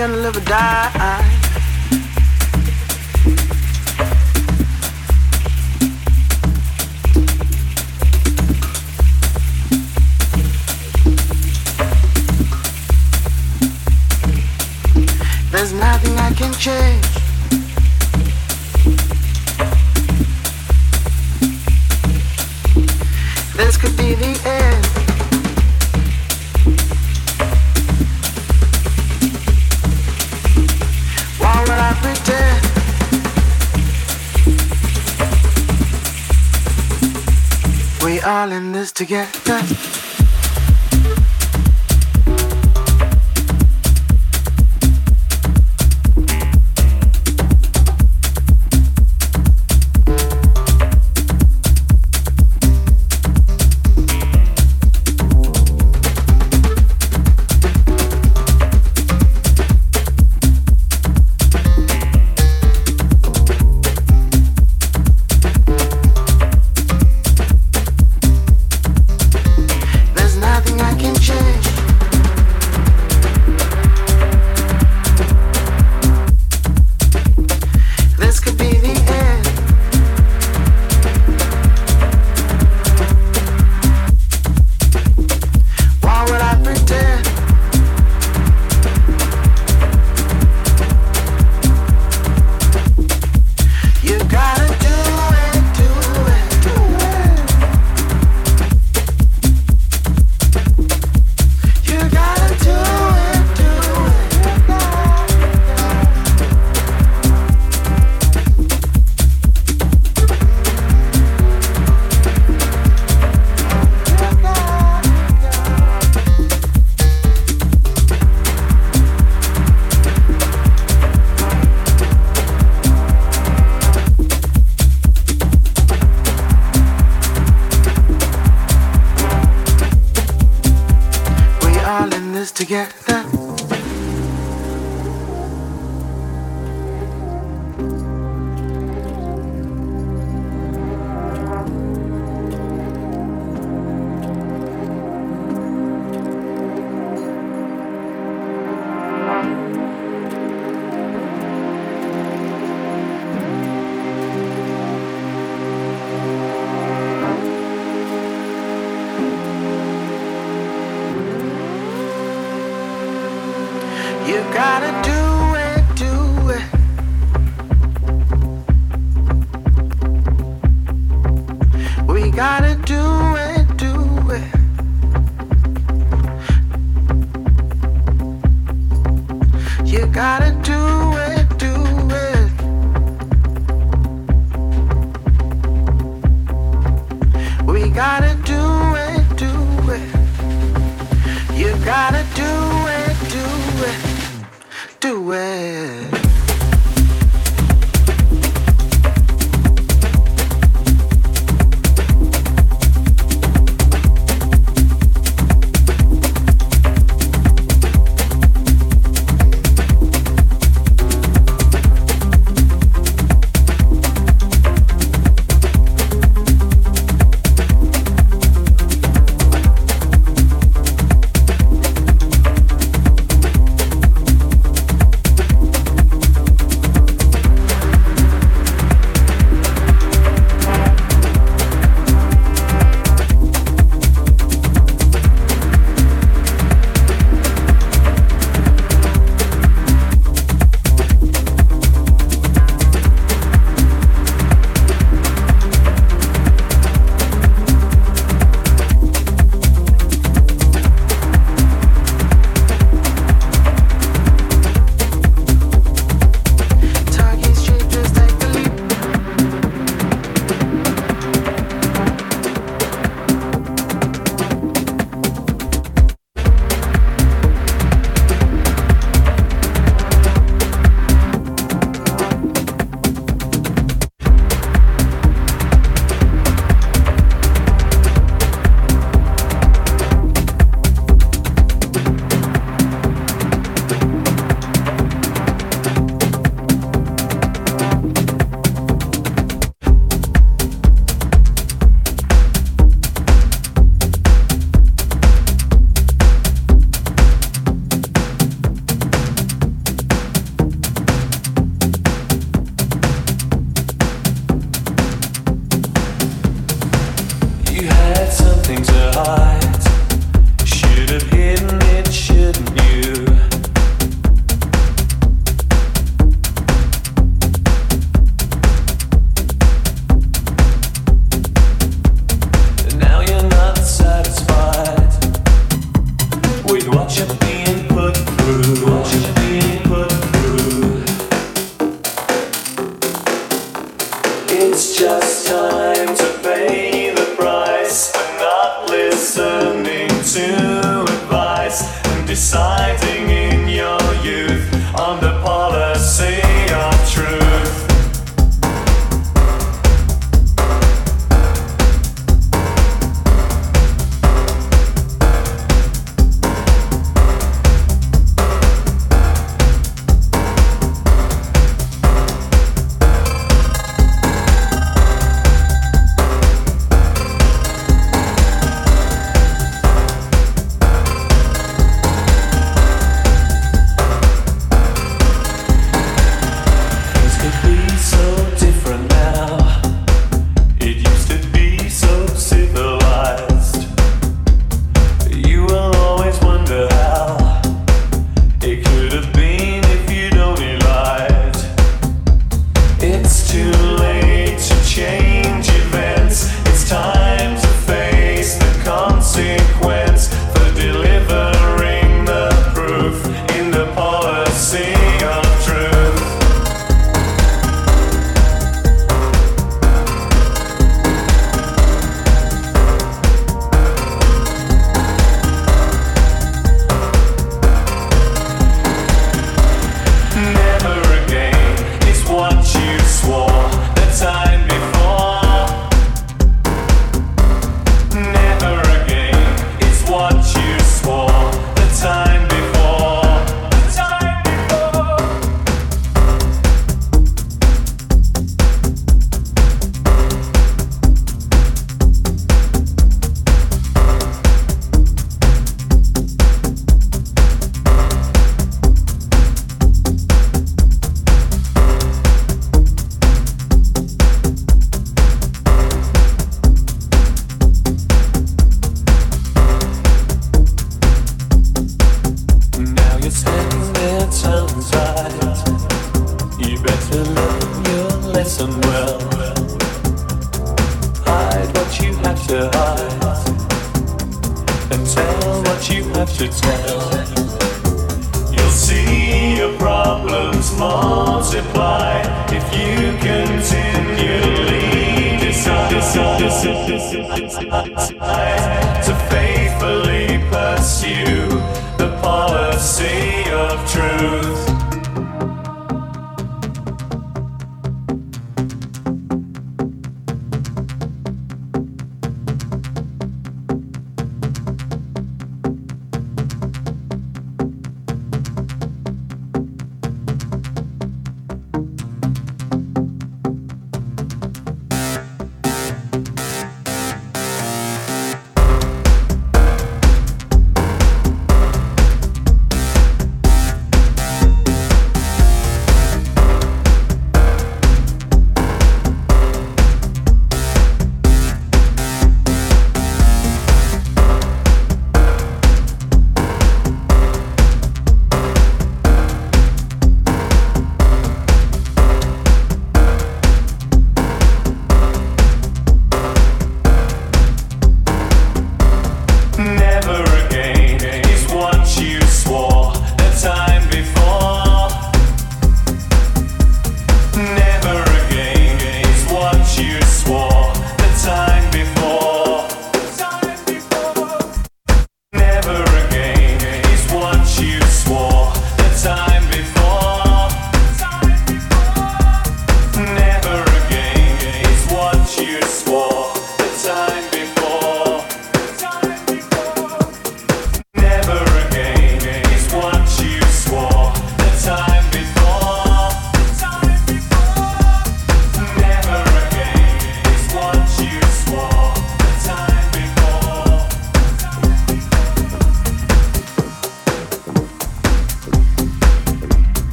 Gonna live or die?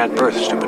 at birth, stupid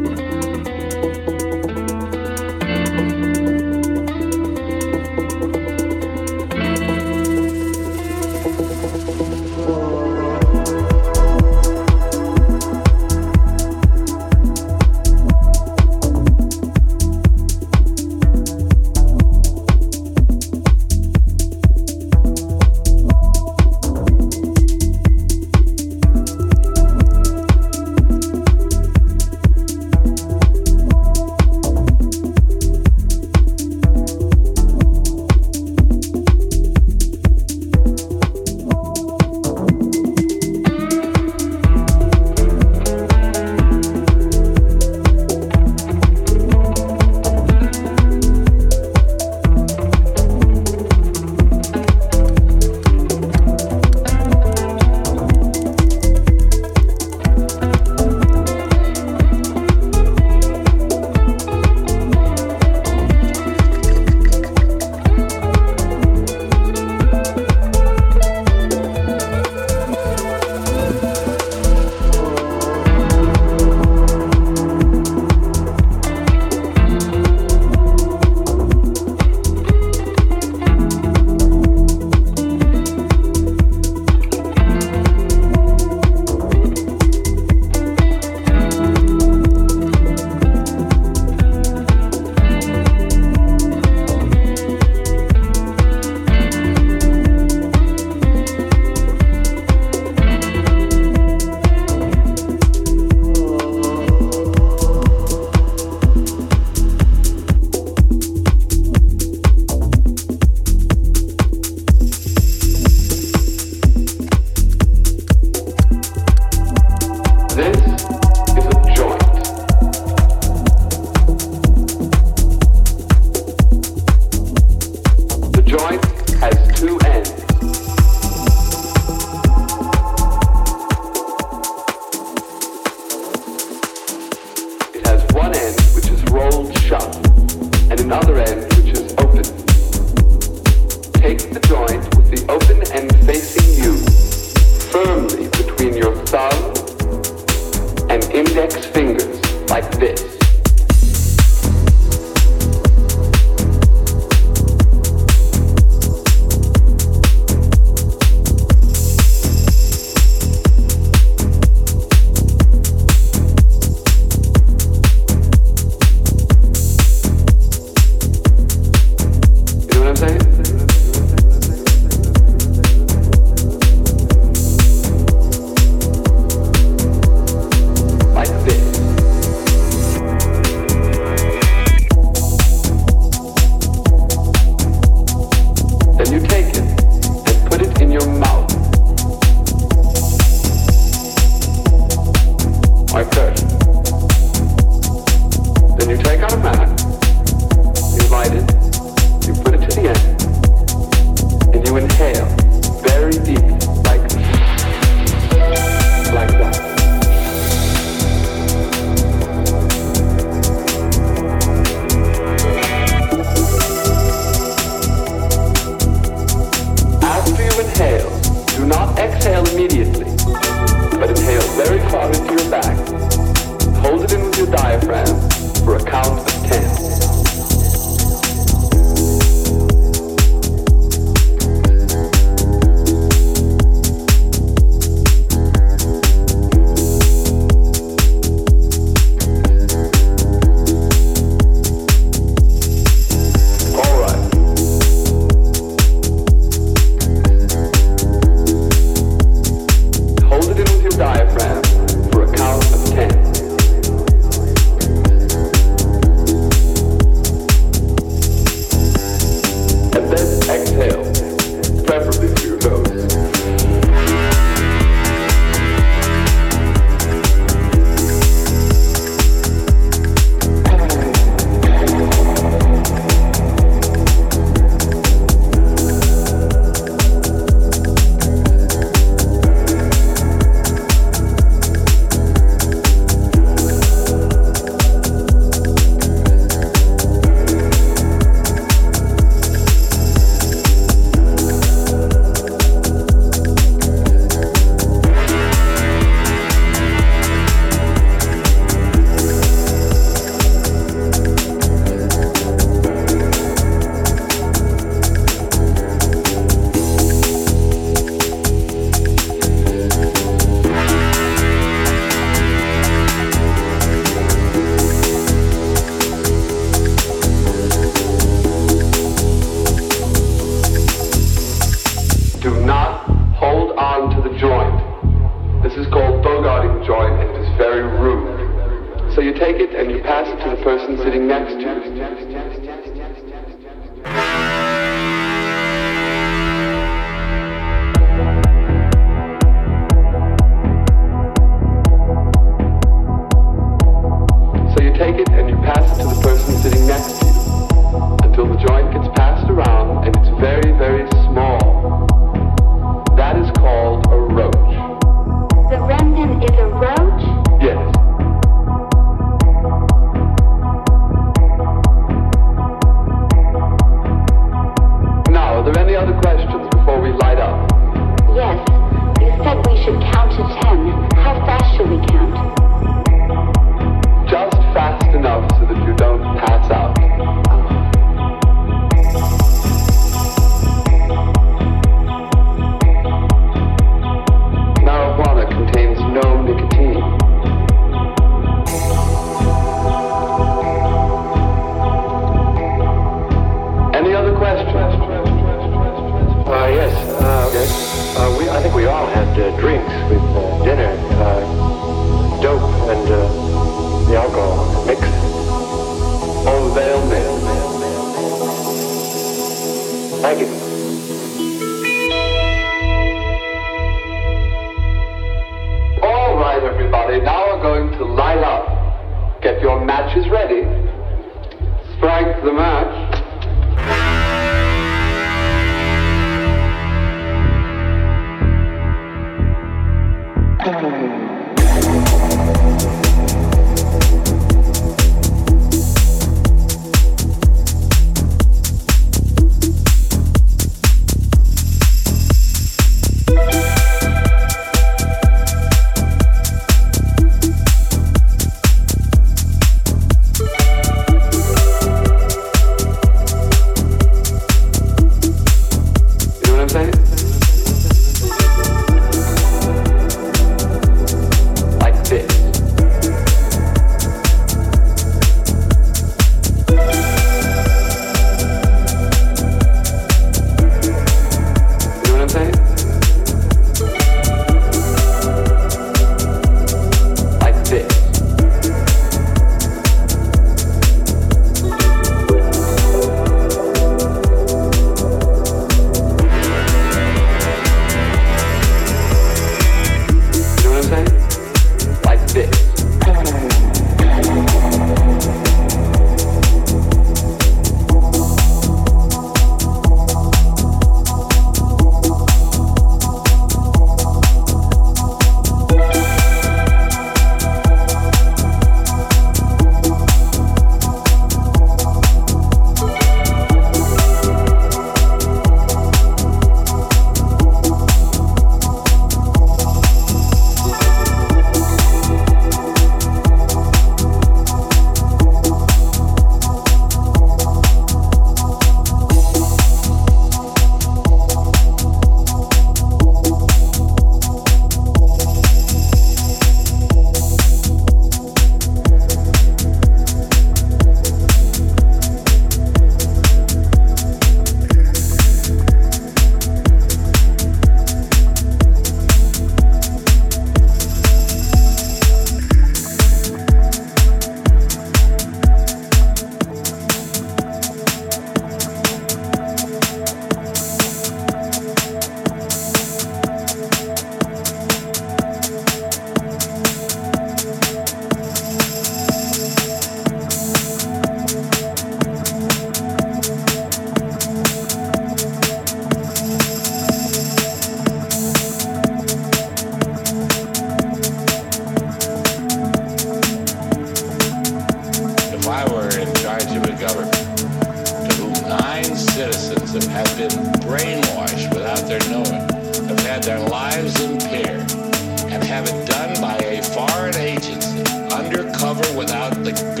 the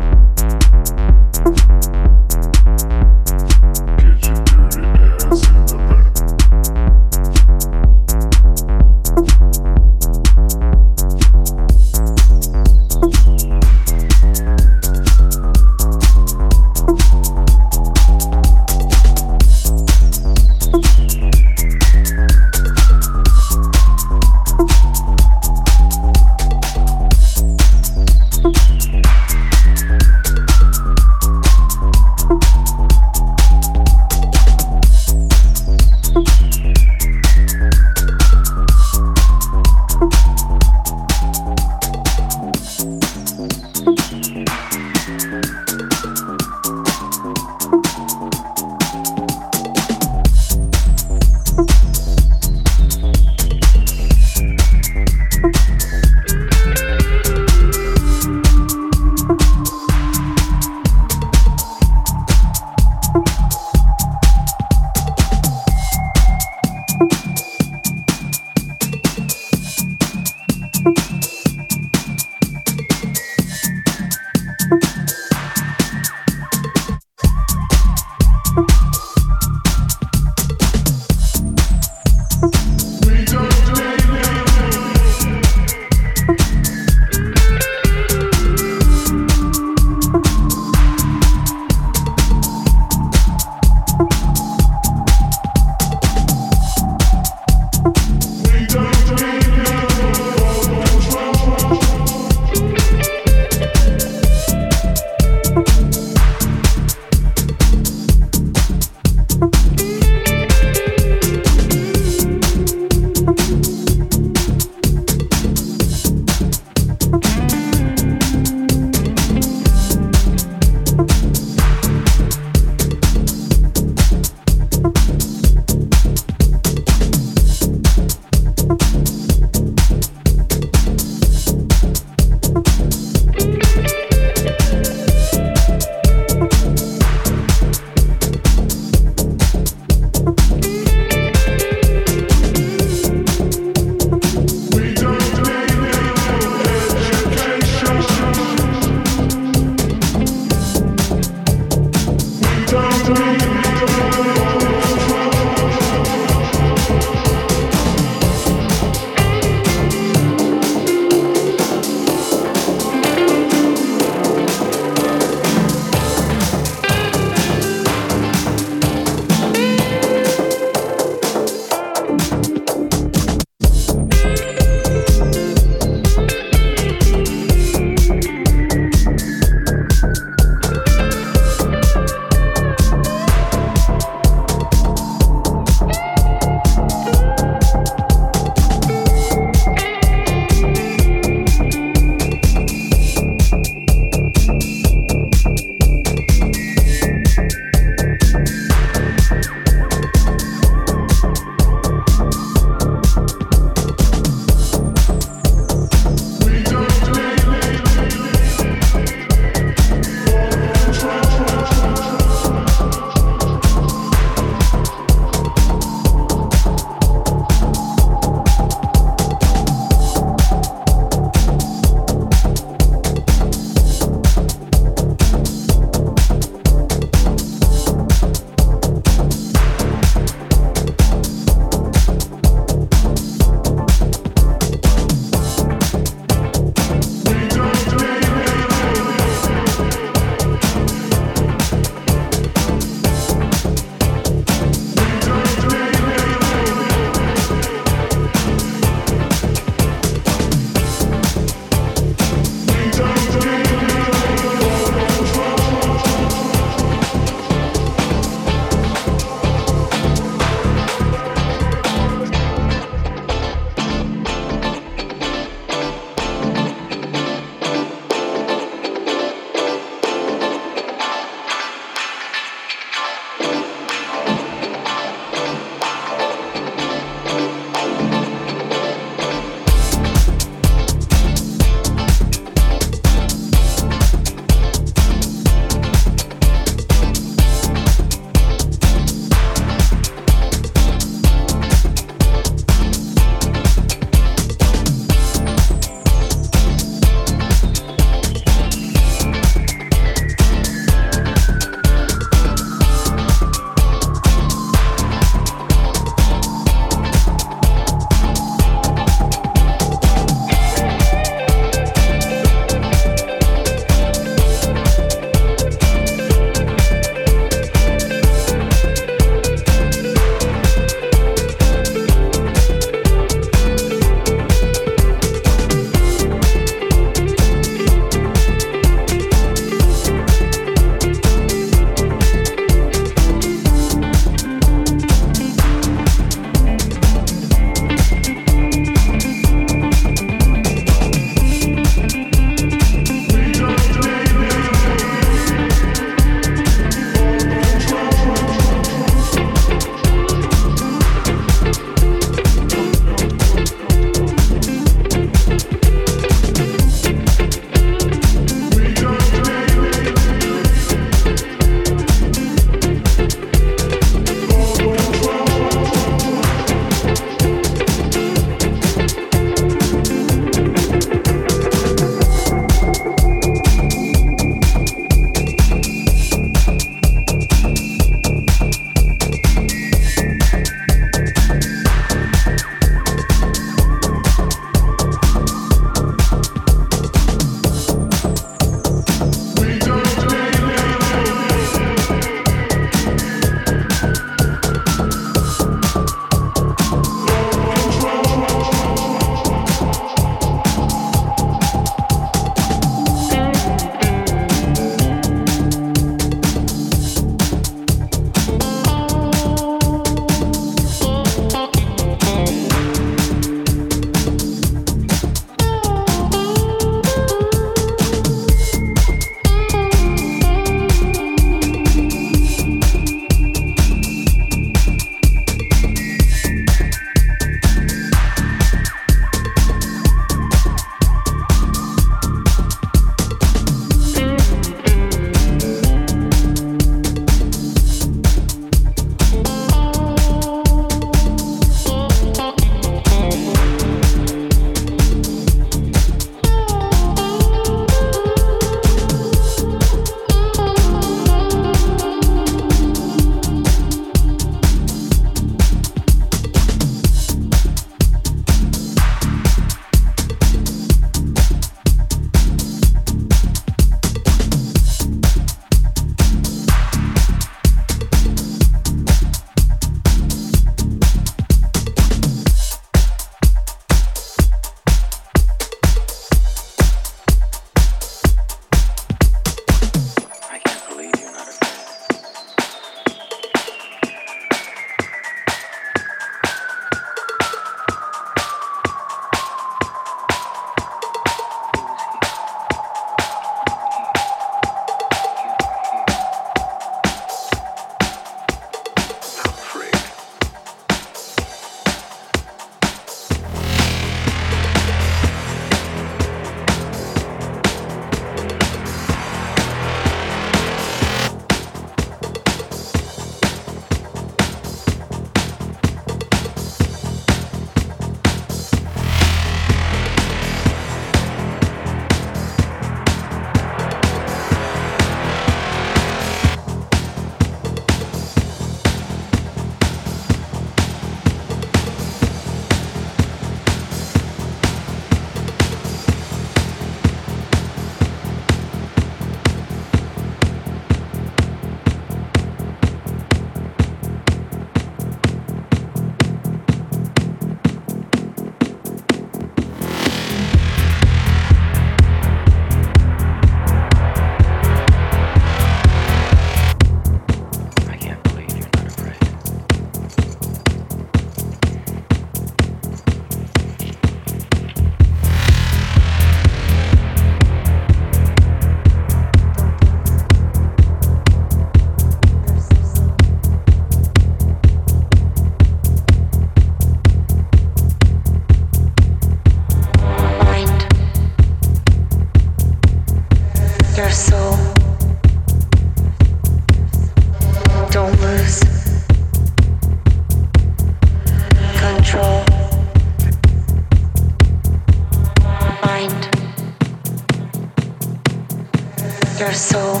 soul.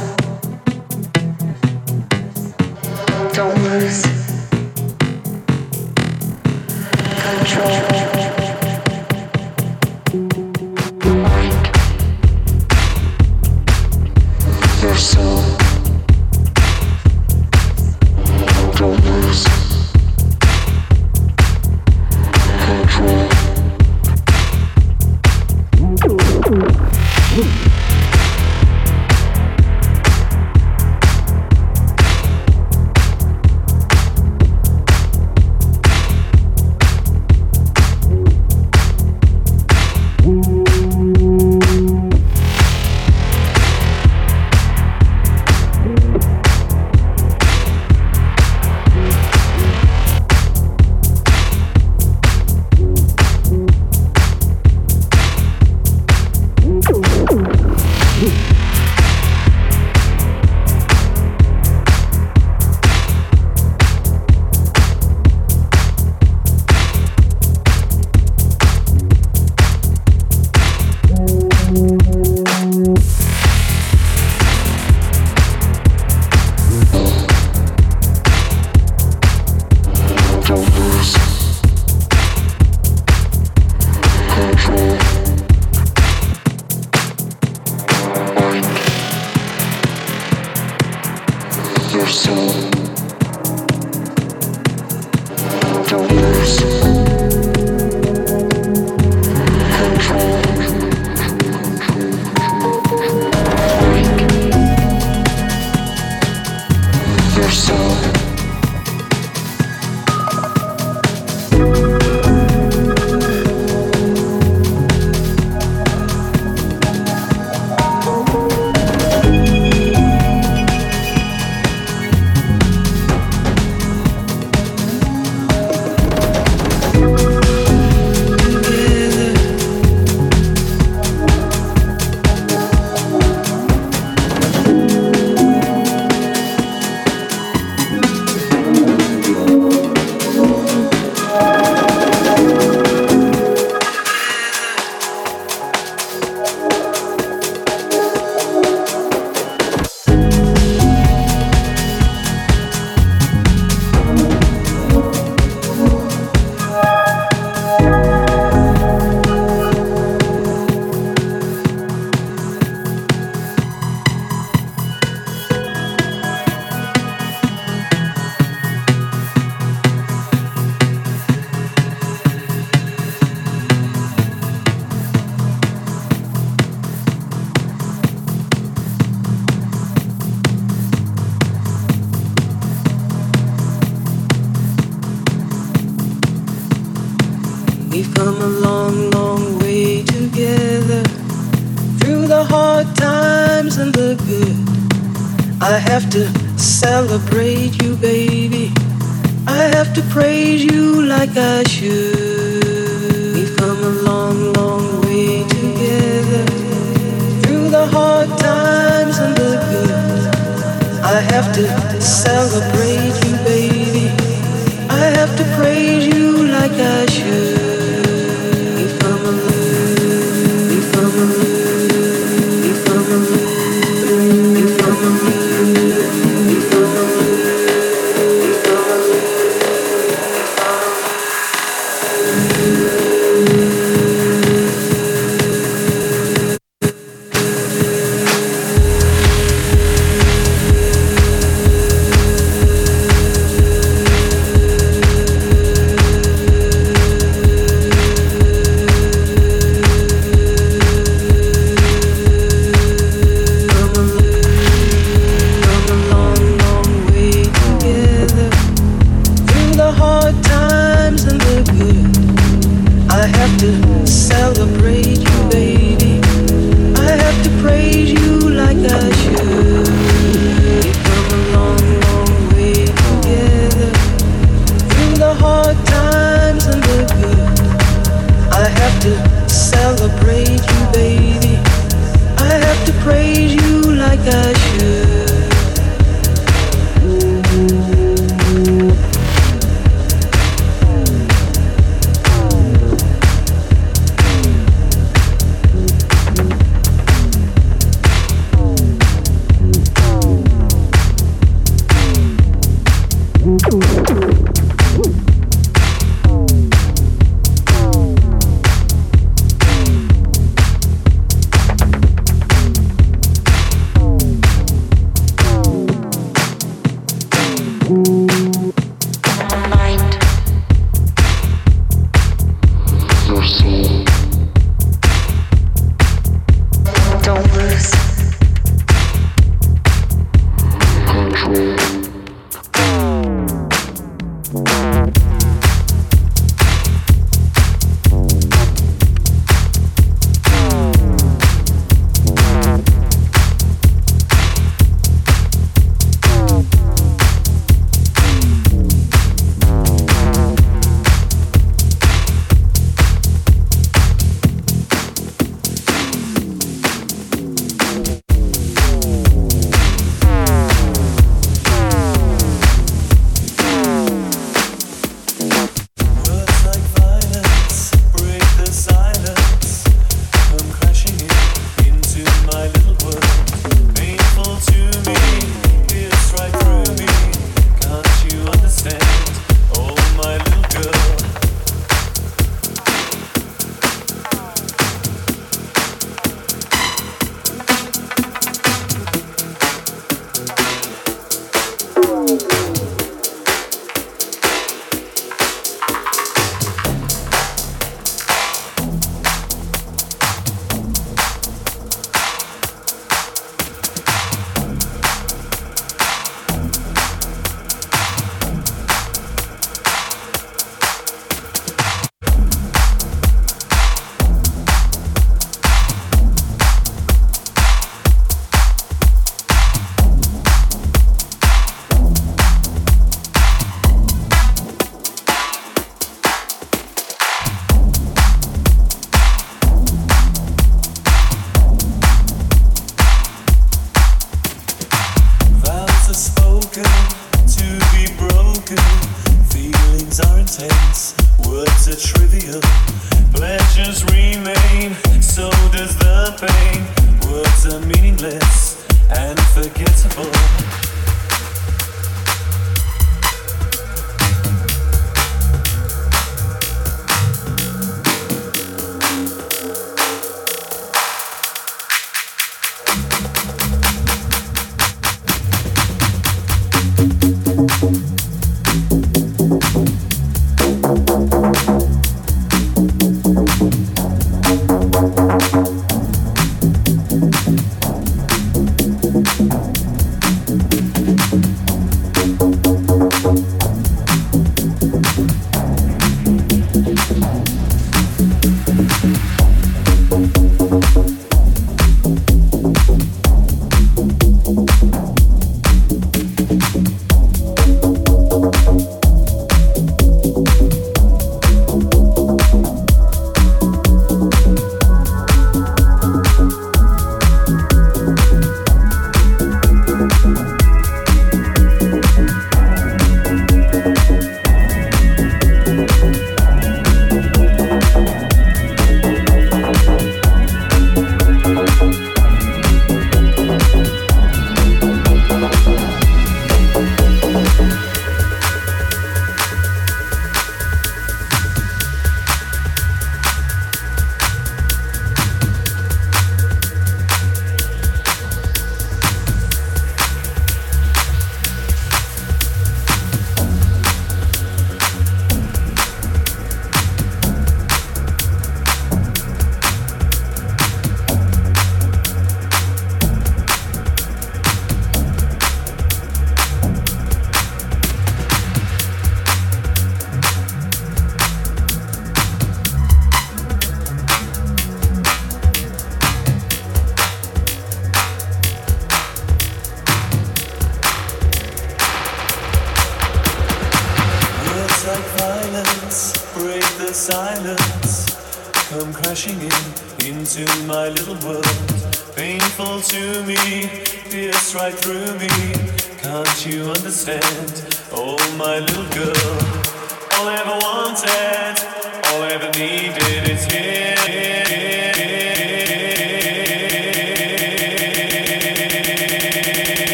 after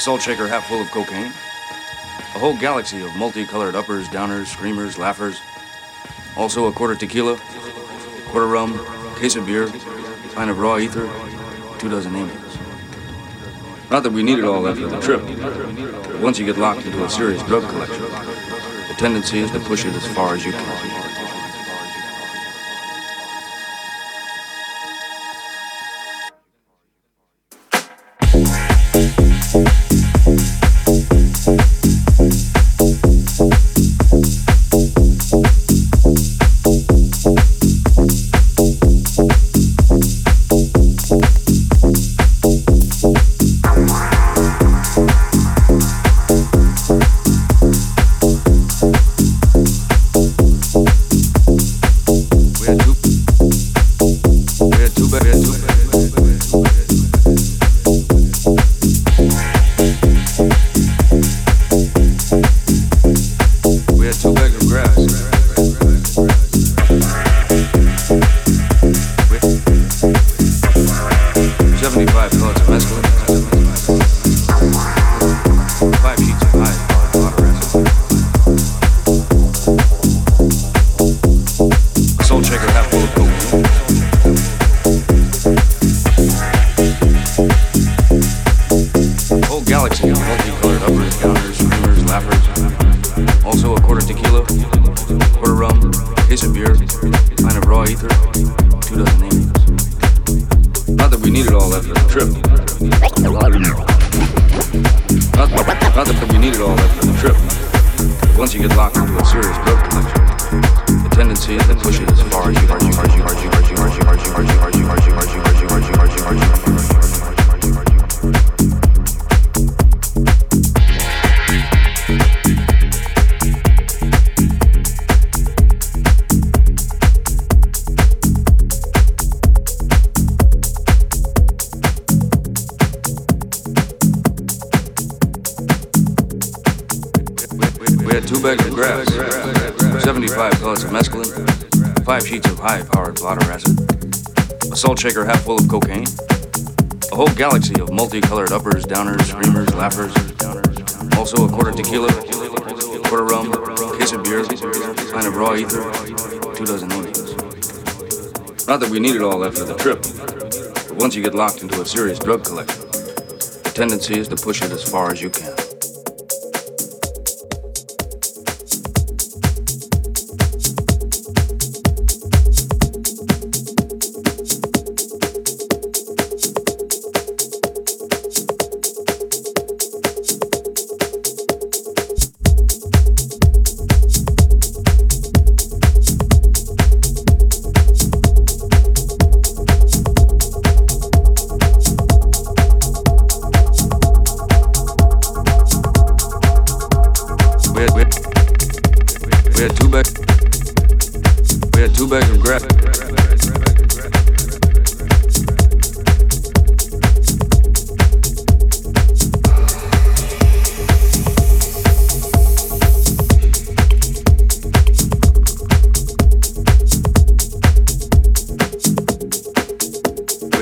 salt shaker half full of cocaine, a whole galaxy of multicolored uppers, downers, screamers, laughers, also a quarter tequila, quarter rum, case of beer, pint of raw ether, two dozen amens. Not that we needed all that for the trip, but once you get locked into a serious drug collection, the tendency is to push it as far as you can. Shaker half full of cocaine, a whole galaxy of multicolored uppers, downers, screamers, laughers, also a quarter tequila, quarter rum, case of beer, pint of raw ether, two dozen Indians. Not that we needed all that for the trip, but once you get locked into a serious drug collection, the tendency is to push it as far as you can. we two. We're two. We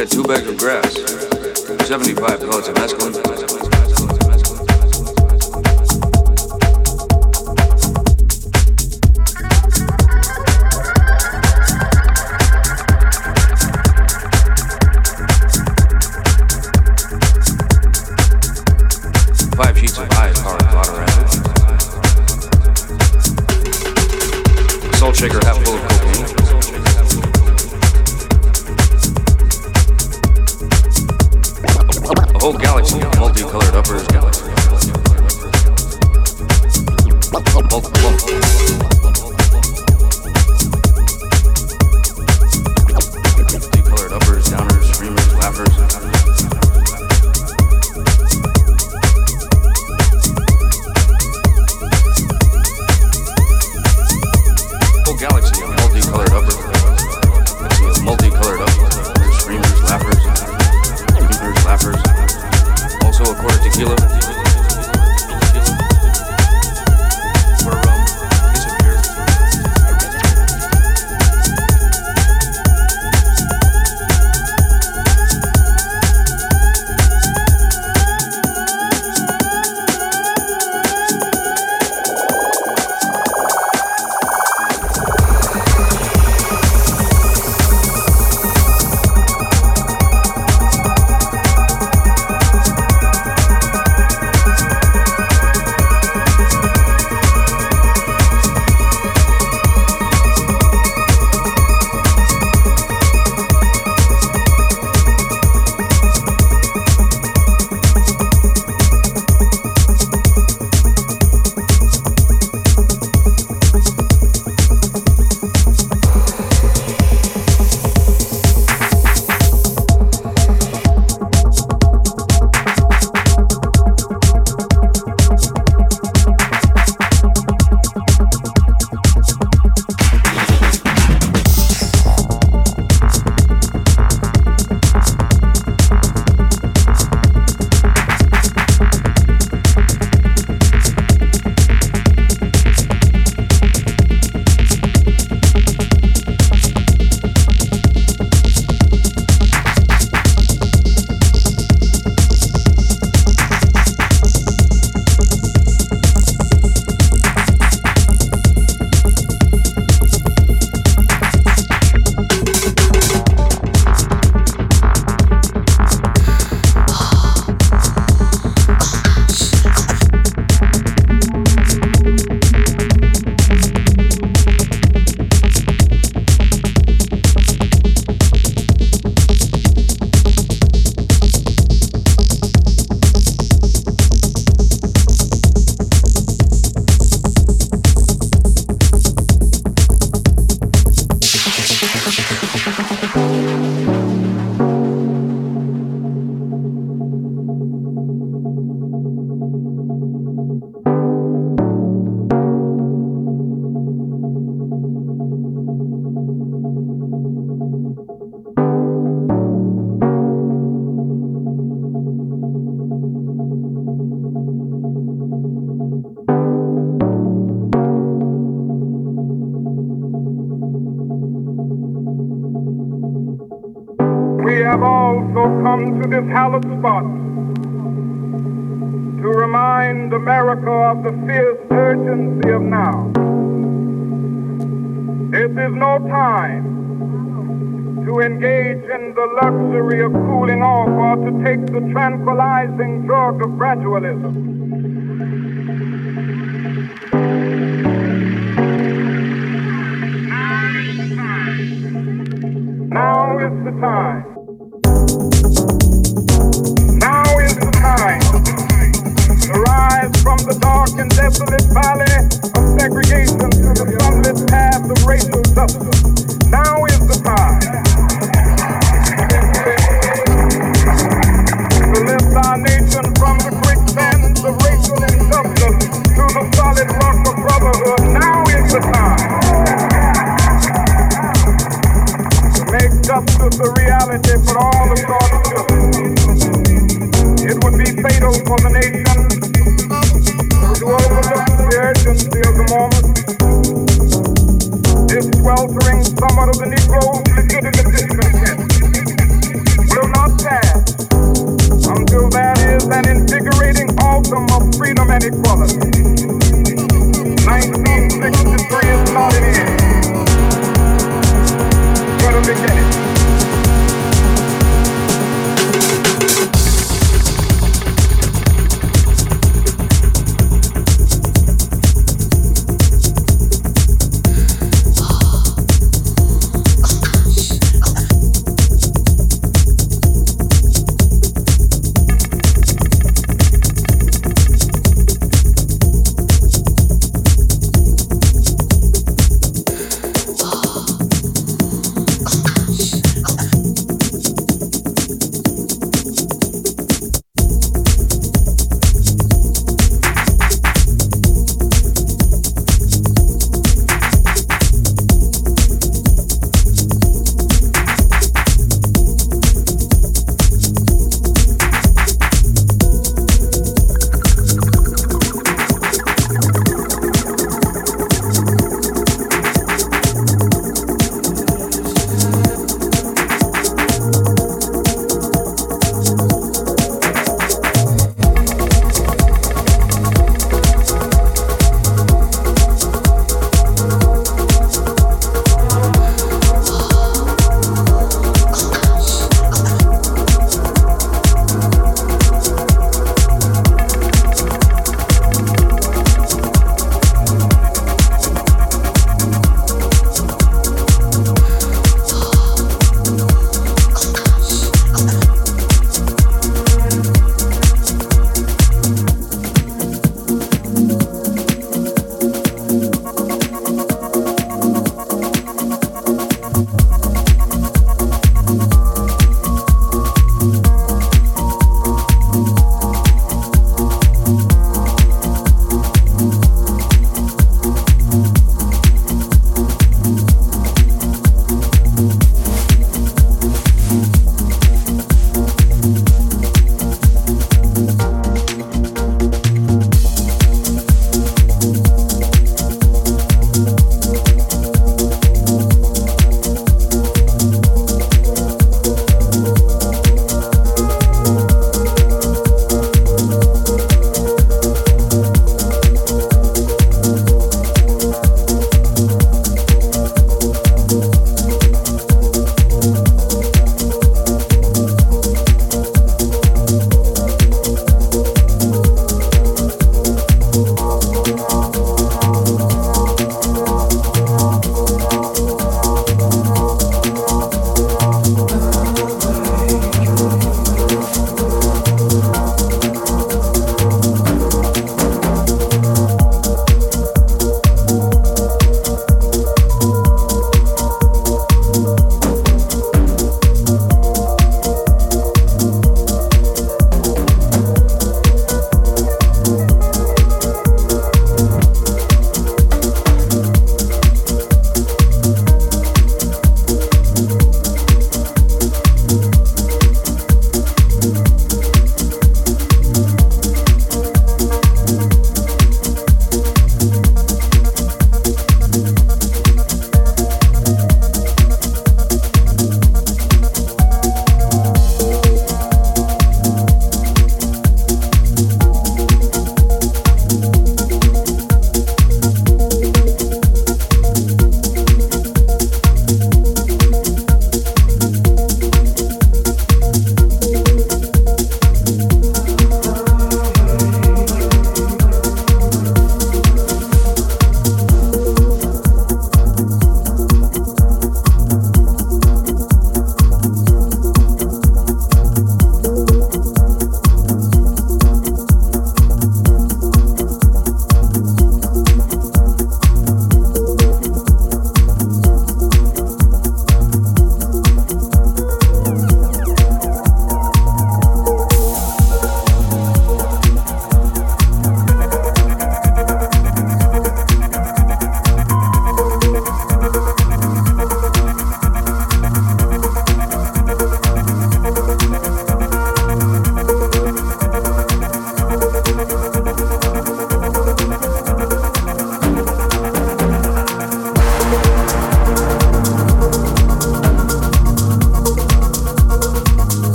had two bags of grass, 75 loads of mescaline,